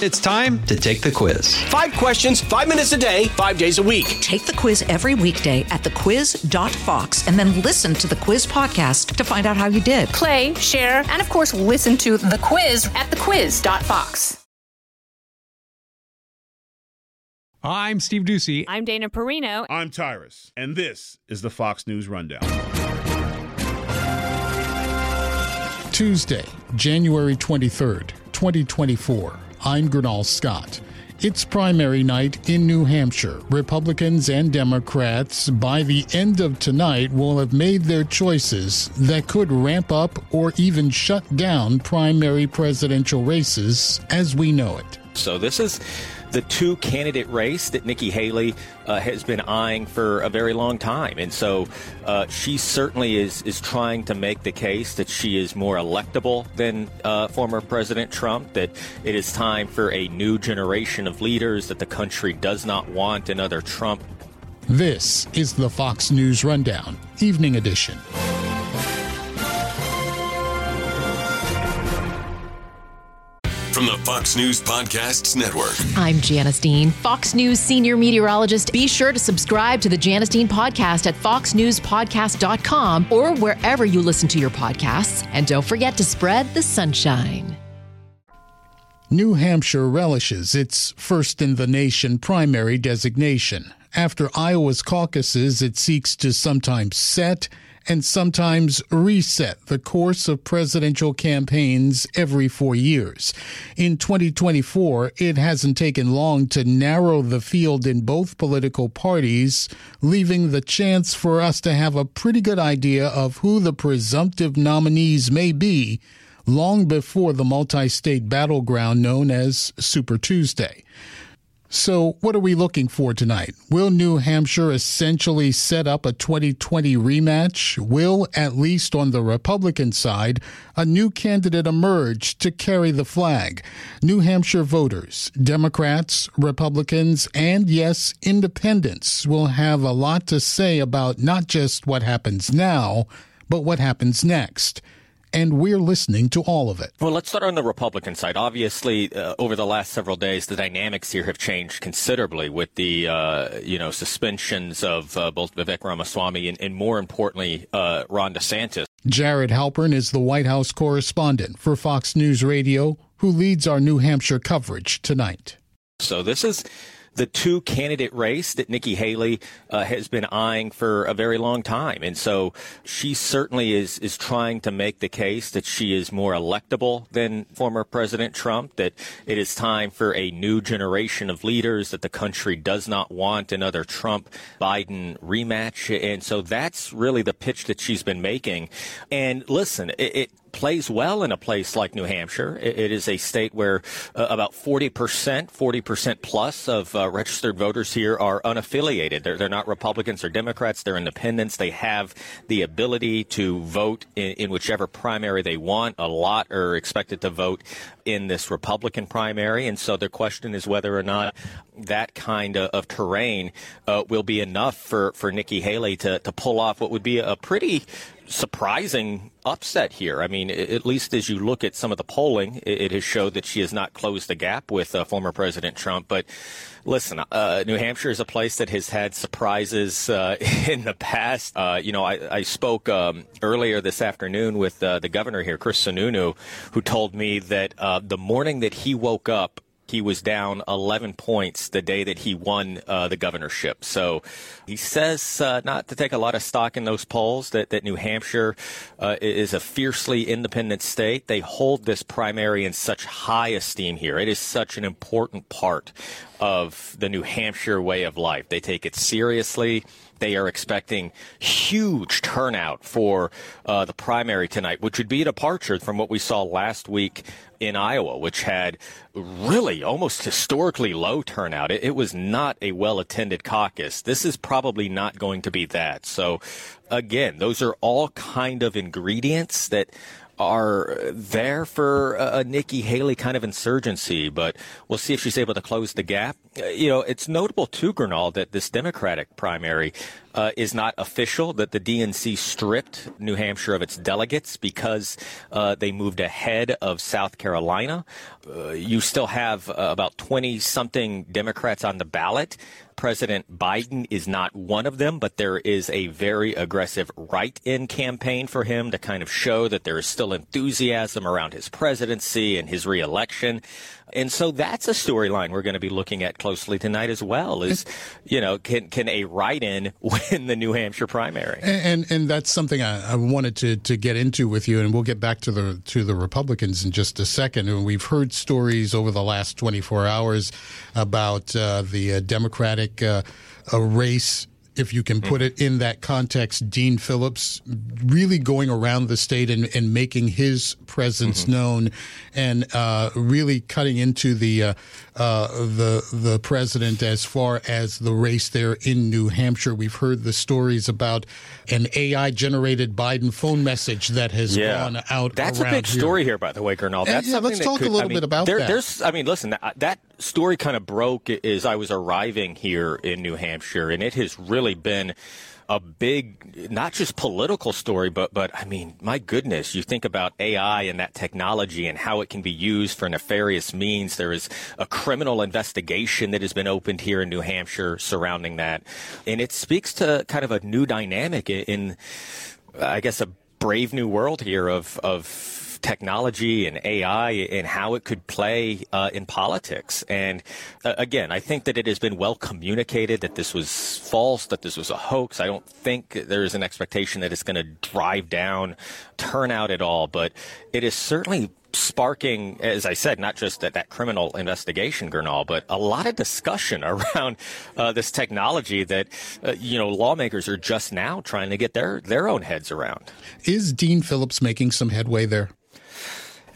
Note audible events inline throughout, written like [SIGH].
It's time to take the quiz. Five questions, five minutes a day, five days a week. Take the quiz every weekday at thequiz.fox and then listen to the quiz podcast to find out how you did. Play, share, and of course, listen to the quiz at thequiz.fox. I'm Steve Doocy. I'm Dana Perino. I'm Tyrus, and this is the Fox News Rundown. Tuesday, January 23rd, 2024. I'm Gurnal Scott. It's primary night in New Hampshire. Republicans and Democrats, by the end of tonight, will have made their choices that could ramp up or even shut down primary presidential races as we know it. So, this is the two candidate race that Nikki Haley uh, has been eyeing for a very long time. And so uh, she certainly is, is trying to make the case that she is more electable than uh, former President Trump, that it is time for a new generation of leaders, that the country does not want another Trump. This is the Fox News Rundown, Evening Edition. From the Fox News Podcasts Network. I'm Janice Dean, Fox News senior meteorologist. Be sure to subscribe to the Janice Dean podcast at foxnewspodcast.com or wherever you listen to your podcasts. And don't forget to spread the sunshine. New Hampshire relishes its first in the nation primary designation. After Iowa's caucuses, it seeks to sometimes set and sometimes reset the course of presidential campaigns every four years. In 2024, it hasn't taken long to narrow the field in both political parties, leaving the chance for us to have a pretty good idea of who the presumptive nominees may be long before the multi state battleground known as Super Tuesday. So, what are we looking for tonight? Will New Hampshire essentially set up a 2020 rematch? Will, at least on the Republican side, a new candidate emerge to carry the flag? New Hampshire voters, Democrats, Republicans, and yes, independents will have a lot to say about not just what happens now, but what happens next and we're listening to all of it. Well, let's start on the Republican side. Obviously, uh, over the last several days, the dynamics here have changed considerably with the uh, you know suspensions of uh, both Vivek Ramaswamy and, and more importantly, uh, Ron DeSantis. Jared Halpern is the White House correspondent for Fox News Radio, who leads our New Hampshire coverage tonight. So this is the two candidate race that Nikki Haley uh, has been eyeing for a very long time. And so she certainly is, is trying to make the case that she is more electable than former President Trump, that it is time for a new generation of leaders, that the country does not want another Trump Biden rematch. And so that's really the pitch that she's been making. And listen, it, it plays well in a place like New Hampshire. it is a state where uh, about 40%, 40% plus of uh, registered voters here are unaffiliated. They're, they're not Republicans or Democrats. They're independents. They have the ability to vote in, in whichever primary they want. A lot are expected to vote in this Republican primary. And so the question is whether or not that kind of, of terrain uh, will be enough for, for Nikki Haley to, to pull off what would be a pretty surprising upset here. I mean, at least as you look at some of the polling, it, has showed that she has not closed the gap with uh, former President Trump. But listen, uh, New Hampshire is a place that has had surprises uh, [LAUGHS] in the past. Uh, you know, I, I spoke um, earlier this afternoon with uh, the governor here, Chris Sununu, who told me that uh, the morning that he woke up he was down 11 points the day that he won uh, the governorship. So he says uh, not to take a lot of stock in those polls, that, that New Hampshire uh, is a fiercely independent state. They hold this primary in such high esteem here. It is such an important part of the New Hampshire way of life. They take it seriously. They are expecting huge turnout for uh, the primary tonight, which would be a departure from what we saw last week in Iowa, which had really almost historically low turnout. It, it was not a well attended caucus. This is probably not going to be that. So, again, those are all kind of ingredients that are there for a, Nikki Haley kind of insurgency, but we'll see if she's able to close the gap. Uh, you know, it's notable too, Gurnal, that this Democratic primary uh, is not official, that the DNC stripped New Hampshire of its delegates because uh, they moved ahead of South Carolina. Uh, you still have uh, about 20 something Democrats on the ballot. President Biden is not one of them, but there is a very aggressive write in campaign for him to kind of show that there is still enthusiasm around his presidency and his reelection. And so that's a storyline we're going to be looking at closely tonight as well. Is you know can can a write-in win the New Hampshire primary? And and, and that's something I, I, wanted to, to get into with you, and we'll get back to the to the Republicans in just a second. And we've heard stories over the last 24 hours about uh, the uh, Democratic uh, a race if you can put it in that context, Dean Phillips really going around the state and, and making his presence mm-hmm. known and uh, really cutting into the uh, uh, the the president as far as the race there in New Hampshire. We've heard the stories about an AI generated Biden phone message that has yeah. gone out. That's a big here. story here, by the way, Gurnal. That's yeah, let's talk could, a little I mean, bit about there, that. There's, I mean, listen, that, that story kind of broke as I was arriving here in New Hampshire, and it has really been a big, not just political story, but but I mean, my goodness, you think about AI and that technology and how it can be used for nefarious means. There is a criminal investigation that has been opened here in New Hampshire surrounding that, and it speaks to kind of a new dynamic in, I guess, a brave new world here of of technology and AI and how it could play uh, in politics. And uh, again, I think that it has been well communicated that this was false, that this was a hoax. I don't think there is an expectation that it's going to drive down turnout at all, but it is certainly sparking, as I said, not just that, that criminal investigation, Gurnal, but a lot of discussion [LAUGHS] around uh, this technology that, uh, you know, lawmakers are just now trying to get their, their own heads around. Is Dean Phillips making some headway there?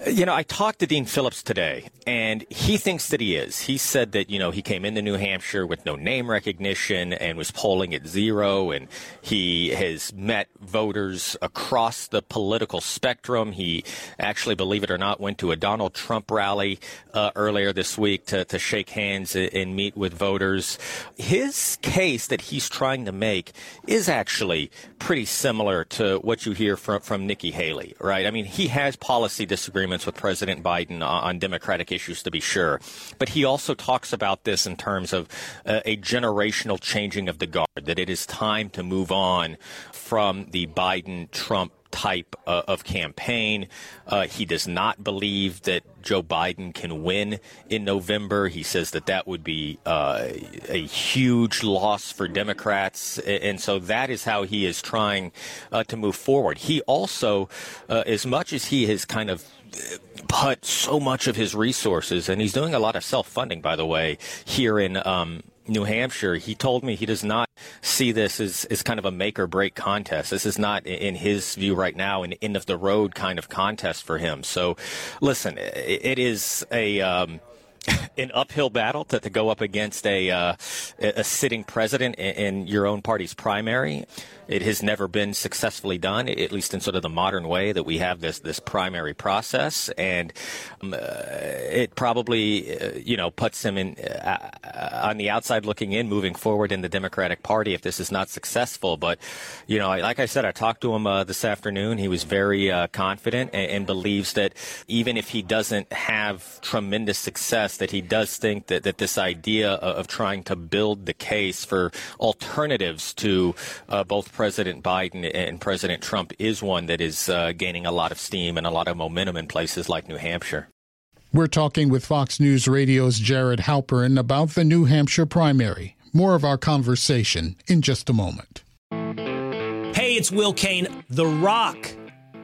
You know, I talked to Dean Phillips today, and he thinks that he is. He said that, you know, he came into New Hampshire with no name recognition and was polling at zero, and he has met voters across the political spectrum. He actually, believe it or not, went to a Donald Trump rally uh, earlier this week to, to shake hands and meet with voters. His case that he's trying to make is actually pretty similar to what you hear from, from Nikki Haley, right? I mean, he has policy disagreements disagreements with President Biden on Democratic issues, to be sure. But he also talks about this in terms of uh, a generational changing of the guard, that it is time to move on from the Biden Trump type uh, of campaign. Uh, he does not believe that Joe Biden can win in November. He says that that would be uh, a huge loss for Democrats. And so that is how he is trying uh, to move forward. He also, uh, as much as he has kind of put so much of his resources, and he's doing a lot of self funding, by the way, here in um, New Hampshire. He told me he does not see this as, as kind of a make or break contest. This is not, in his view right now, an end of the road kind of contest for him. So, listen, it is a. Um, an uphill battle to, to go up against a uh, a sitting president in, in, your own party's primary. It has never been successfully done, at least in sort of the modern way that we have this this primary process, and um, uh, it probably uh, you know puts him in uh, on the outside looking in, moving forward in the Democratic Party if this is not successful. But you know, like I said, I talked to him uh, this afternoon. He was very uh, confident and, and believes that even if he doesn't have tremendous success, that he does think that that this idea of trying to build the case for alternatives to both President Biden and President Trump is one that is uh, gaining a lot of steam and a lot of momentum in places like New Hampshire. We're talking with Fox News Radio's Jared Halpern about the New Hampshire primary. More of our conversation in just a moment. Hey, it's Will Cain, The Rock.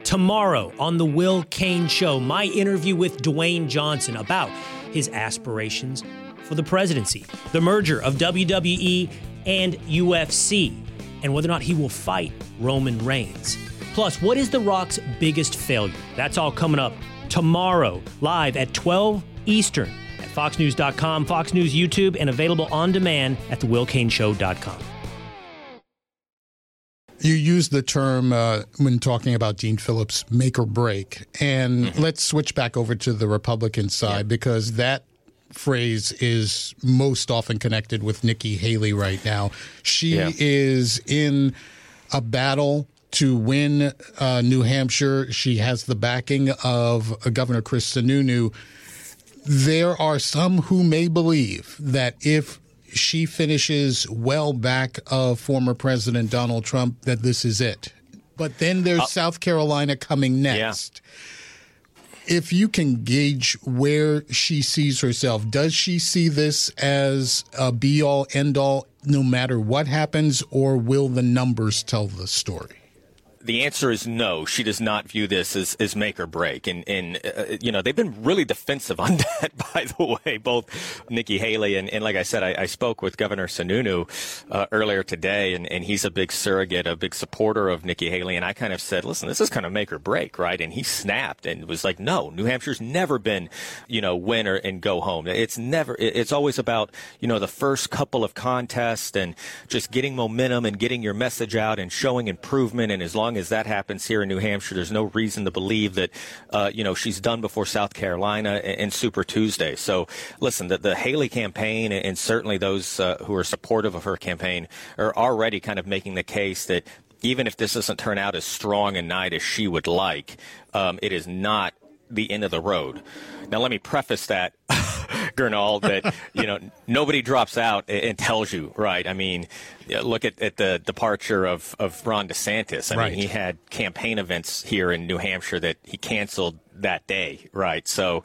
Tomorrow on The Will Cain Show, my interview with Dwayne Johnson about his aspirations for the presidency, the merger of WWE and UFC and whether or not he will fight Roman Reigns. Plus, what is The Rock's biggest failure? That's all coming up tomorrow, live at 12 Eastern at FoxNews.com, Fox News YouTube, and available on demand at TheWillCainShow.com. You use the term uh, when talking about Dean Phillips, make or break. And mm-hmm. let's switch back over to the Republican side yeah. because that phrase is most often connected with Nikki Haley right now. She yeah. is in a battle to win uh, New Hampshire. She has the backing of uh, Governor Chris Sununu. There are some who may believe that if she finishes well back of former President Donald Trump, that this is it. But then there's uh, South Carolina coming next. Yeah. If you can gauge where she sees herself, does she see this as a be all end all no matter what happens, or will the numbers tell the story? The answer is no. She does not view this as, as make or break. And, and uh, you know, they've been really defensive [LAUGHS] on that, by the way, both Nikki Haley and, and like I said, I, I spoke with Governor Sununu uh, earlier today, and, and he's a big surrogate, a big supporter of Nikki Haley. And I kind of said, listen, this is kind of make or break, right? And he snapped and was like, no, New Hampshire's never been, you know, winner and go home. It's never, it's always about, you know, the first couple of contests and just getting momentum and getting your message out and showing improvement. And as long as that happens here in New Hampshire, there's no reason to believe that, uh, you know, she's done before South Carolina and, Super Tuesday. So, listen, the, the Haley campaign and certainly those uh, who are supportive of her campaign are already kind of making the case that even if this doesn't turn out as strong a night as she would like, um, it is not the end of the road. Now, let me preface that, [LAUGHS] Gurnal, that you know nobody drops out and tells you, right? I mean, look at, at the departure of, of Ron DeSantis. I right. mean, he had campaign events here in New Hampshire that he canceled that day, right? So,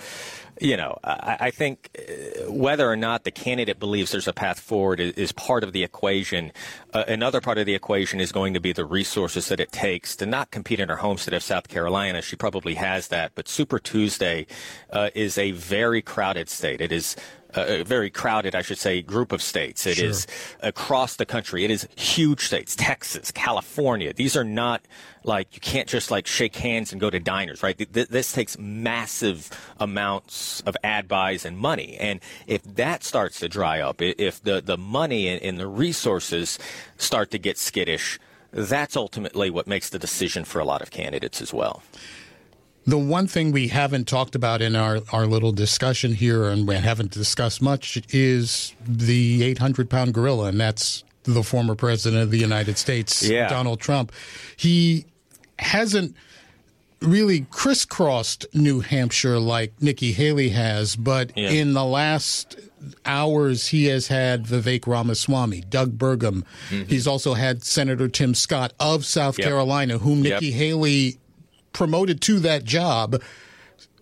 you know, I, I, think uh, whether or not the candidate believes there's a path forward is, is part of the equation. Uh, another part of the equation is going to be the resources that it takes to not compete in her home state of South Carolina. She probably has that, but Super Tuesday uh, is a very crowded state. It is a very crowded, I should say, group of states. It sure. is across the country. It is huge states, Texas, California. These are not like you can't just like shake hands and go to diners, right? This takes massive amounts of ad buys and money. And if that starts to dry up, if the, the money and the resources start to get skittish, that's ultimately what makes the decision for a lot of candidates as well. The one thing we haven't talked about in our, our little discussion here, and we haven't discussed much, is the 800 pound gorilla, and that's the former president of the United States, yeah. Donald Trump. He hasn't really crisscrossed New Hampshire like Nikki Haley has, but yeah. in the last hours he has had Vivek Ramaswamy, Doug Burgum. Mm-hmm. He's also had Senator Tim Scott of South yep. Carolina, whom Nikki yep. Haley promoted to that job.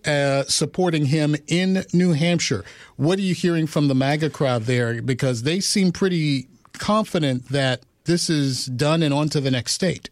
Uh, supporting him in New Hampshire. What are you hearing from the MAGA crowd there? Because they seem pretty confident that this is done and on to the next state.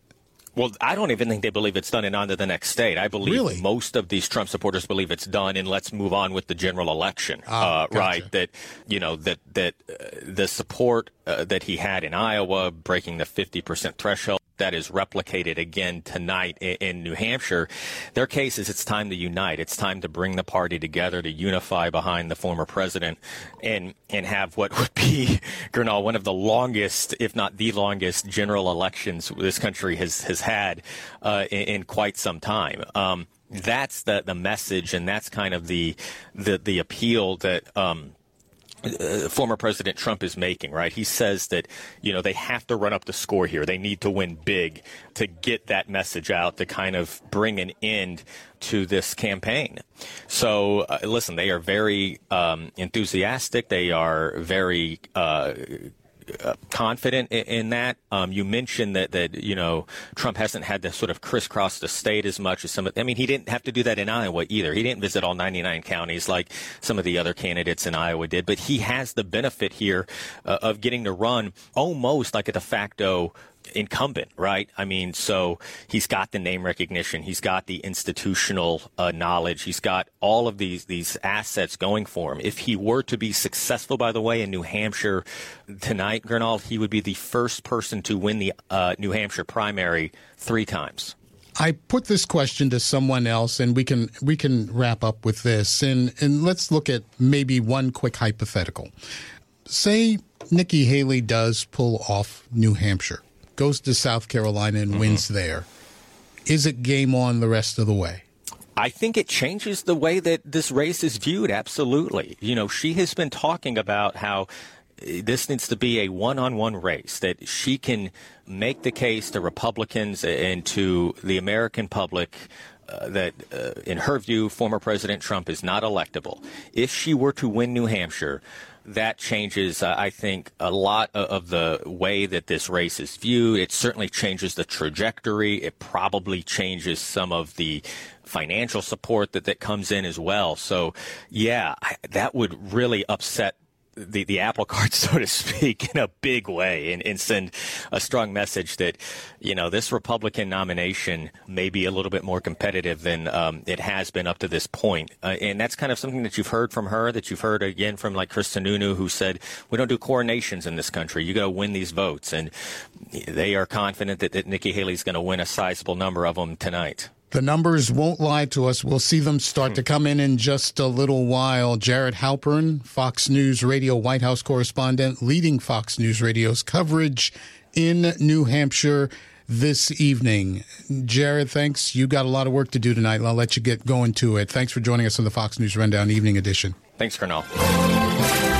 Well, I don't even think they believe it's done and on to the next state. I believe really? most of these Trump supporters believe it's done and let's move on with the general election. Ah, uh, gotcha. Right? That you know that that uh, the support uh, that he had in Iowa, breaking the fifty percent threshold that is replicated again tonight in, New Hampshire. Their case is it's time to unite. It's time to bring the party together to unify behind the former president and and have what [LAUGHS] would be Gurnal one of the longest, if not the longest, general elections this country has has had uh, in, in, quite some time. Um, that's the the message, and that's kind of the the the appeal that. Um, uh, former President Trump is making, right? He says that, you know, they have to run up the score here. They need to win big to get that message out to kind of bring an end to this campaign. So, uh, listen, they are very um, enthusiastic. They are very uh, confident in, in that. Um, you mentioned that that you know Trump hasn't had to sort of crisscross the state as much as some. Of, I mean, he didn't have to do that in Iowa either. He didn't visit all 99 counties like some of the other candidates in Iowa did. But he has the benefit here uh, of getting to run almost like a de facto incumbent, right? I mean, so he's got the name recognition, he's got the institutional uh, knowledge, he's got all of these these assets going for him. If he were to be successful, by the way, in New Hampshire tonight, Gurnal, he would be the first person to win the uh, New Hampshire primary three times. I put this question to someone else, and we can we can wrap up with this, and and let's look at maybe one quick hypothetical. Say Nikki Haley does pull off New Hampshire goes to South Carolina and mm-hmm. wins there. Is it game on the rest of the way? I think it changes the way that this race is viewed. Absolutely. You know, she has been talking about how uh, this needs to be a one-on-one race that she can make the case to Republicans and to the American public uh, that, uh, in her view, former President Trump is not electable. If she were to win New Hampshire, that changes, uh, I think, a lot of the way that this race is viewed. It certainly changes the trajectory. It probably changes some of the financial support that, that comes in as well. So, yeah, I, that would really upset the, the apple cart, [LAUGHS] so to speak, in a big way and, and send a strong message that, you know, this Republican nomination may be a little bit more competitive than um, it has been up to this point. Uh, and that's kind of something that you've heard from her, that you've heard again from like Chris Sununu, who said, we don't do coronations in this country. You got to win these votes. And they are confident that, that Nikki Haley's going to win a sizable number of them tonight. The numbers won't lie to us. We'll see them start to hmm. come in in just a little while. Jared Halpern, Fox News Radio White House correspondent, leading Fox News Radio's coverage in New Hampshire this evening. Jared, thanks. You got a lot of work to do tonight. I'll let you get going to it. Thanks for joining us on the Fox News Rundown Evening Edition. Thanks, Gurnal.